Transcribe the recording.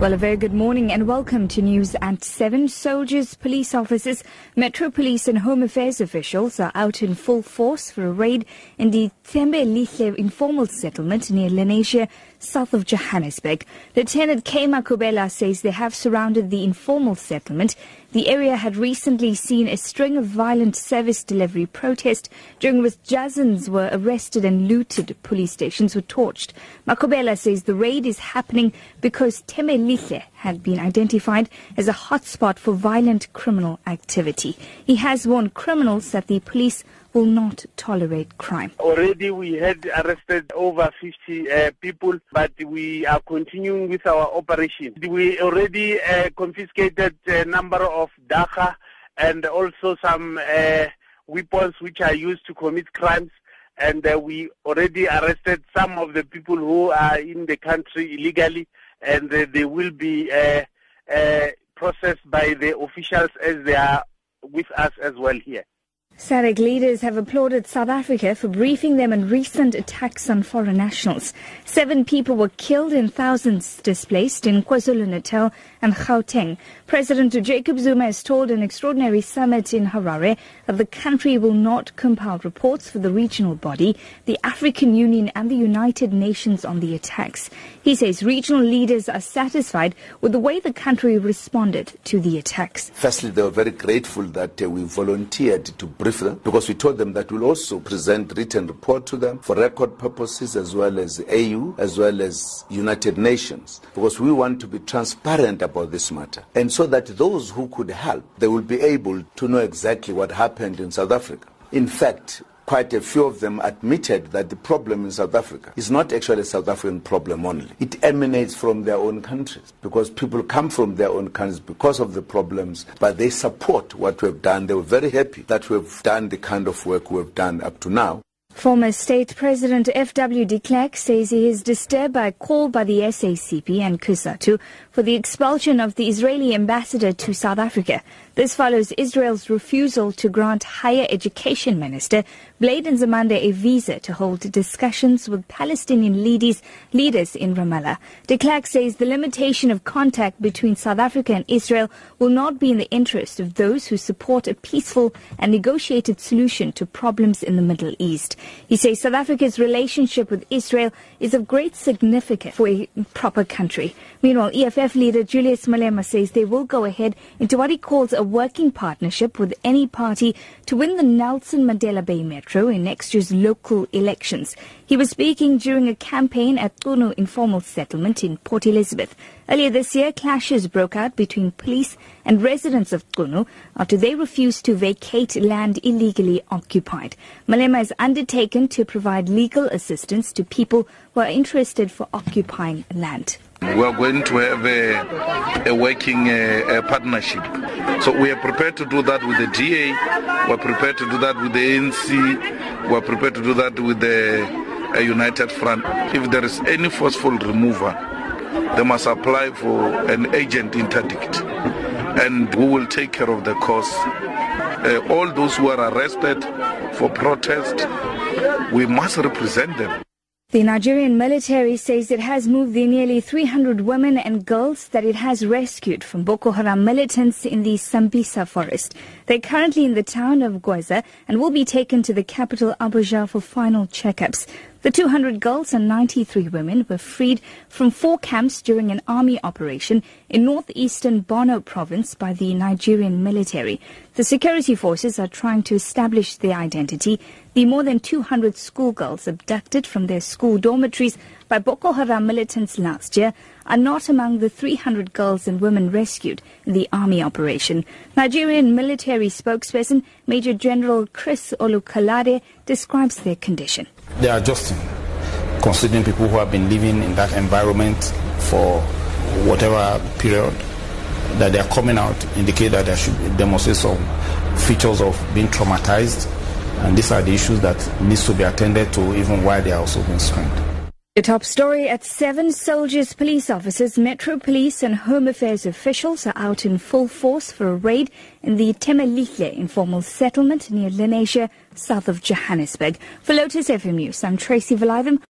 Well, a very good morning and welcome to News at 7. Soldiers, police officers, Metro Police and Home Affairs officials are out in full force for a raid in the Thembelihle informal settlement near Lenasia, south of Johannesburg. Lieutenant K. Makhubela says they have surrounded the informal settlement. The area had recently seen a string of violent service delivery protests during which dozens were arrested and looted. Police stations were torched. Makhubela says the raid is happening because Had been identified as a hotspot for violent criminal activity. He has warned criminals that the police will not tolerate crime. Already we had arrested over 50 uh, people, but we are continuing with our operation. We already uh, confiscated a number of dagga and also some uh, weapons which are used to commit crimes. And uh, we already arrested some of the people who are in the country illegally, and uh, they will be uh, processed by the officials as they are with us as well here. SADC leaders have applauded South Africa for briefing them on recent attacks on foreign nationals. Seven people were killed and thousands displaced in KwaZulu-Natal and Gauteng. President Jacob Zuma has told an extraordinary summit in Harare that the country will not compile reports for the regional body, the African Union and the United Nations on the attacks. He says regional leaders are satisfied with the way the country responded to the attacks. Firstly, they were very grateful that uh, we volunteered to brief them because we told them that we'll also present written report to them for record purposes as well as AU as well as United Nations because we want to be transparent about this matter and so that those who could help they will be able to know exactly what happened in South Africa. In fact, quite a few of them admitted that the problem in South Africa is not actually a South African problem only. It emanates from their own countries because people come from their own countries because of the problems, but they support what we've done. They were very happy that we've done the kind of work we've done up to now. Former State President F.W. de Klerk says he is disturbed by a call by the SACP and COSATU for the expulsion of the Israeli ambassador to South Africa. This follows Israel's refusal to grant Higher Education Minister Blade Nzimande a visa to hold discussions with Palestinian leaders, leaders in Ramallah. De Klerk says the limitation of contact between South Africa and Israel will not be in the interest of those who support a peaceful and negotiated solution to problems in the Middle East. He says South Africa's relationship with Israel is of great significance for a proper country. Meanwhile, EFF leader Julius Malema says they will go ahead into what he calls a working partnership with any party to win the Nelson Mandela Bay Metro in next year's local elections. He was speaking during a campaign at Qunu Informal Settlement in Port Elizabeth. Earlier this year, clashes broke out between police and residents of Qunu after they refused to vacate land illegally occupied. Malema has undertaken to provide legal assistance to people who are interested for occupying land. We are going to have a, a working a partnership. So we are prepared to do that with the DA, we are prepared to do that with the ANC, we are prepared to do that with the United Front. If there is any forceful remover, they must apply for an agent interdict. And we will take care of the cost. Uh, all those who are arrested for protest, we must represent them. The Nigerian military says it has moved the nearly 300 women and girls that it has rescued from Boko Haram militants in the Sambisa forest. They're currently in the town of Gwoza and will be taken to the capital Abuja for final checkups. The 200 girls and 93 women were freed from four camps during an army operation in northeastern Borno province by the Nigerian military. The security forces are trying to establish their identity. The more than 200 schoolgirls abducted from their school dormitories by Boko Haram militants last year are not among the 300 girls and women rescued in the army operation. Nigerian military spokesperson Major General Chris Olukolade describes their condition. They are adjusting, considering people who have been living in that environment for whatever period that they are coming out indicate that there should demonstrate some features of being traumatized and these are the issues that needs to be attended to even while they are also being screened. The top story at seven soldiers, police officers, Metro Police and Home Affairs officials are out in full force for a raid in the Thembelihle informal settlement near Lenasia, south of Johannesburg. For Lotus FM News, I'm Tracy Valaydham.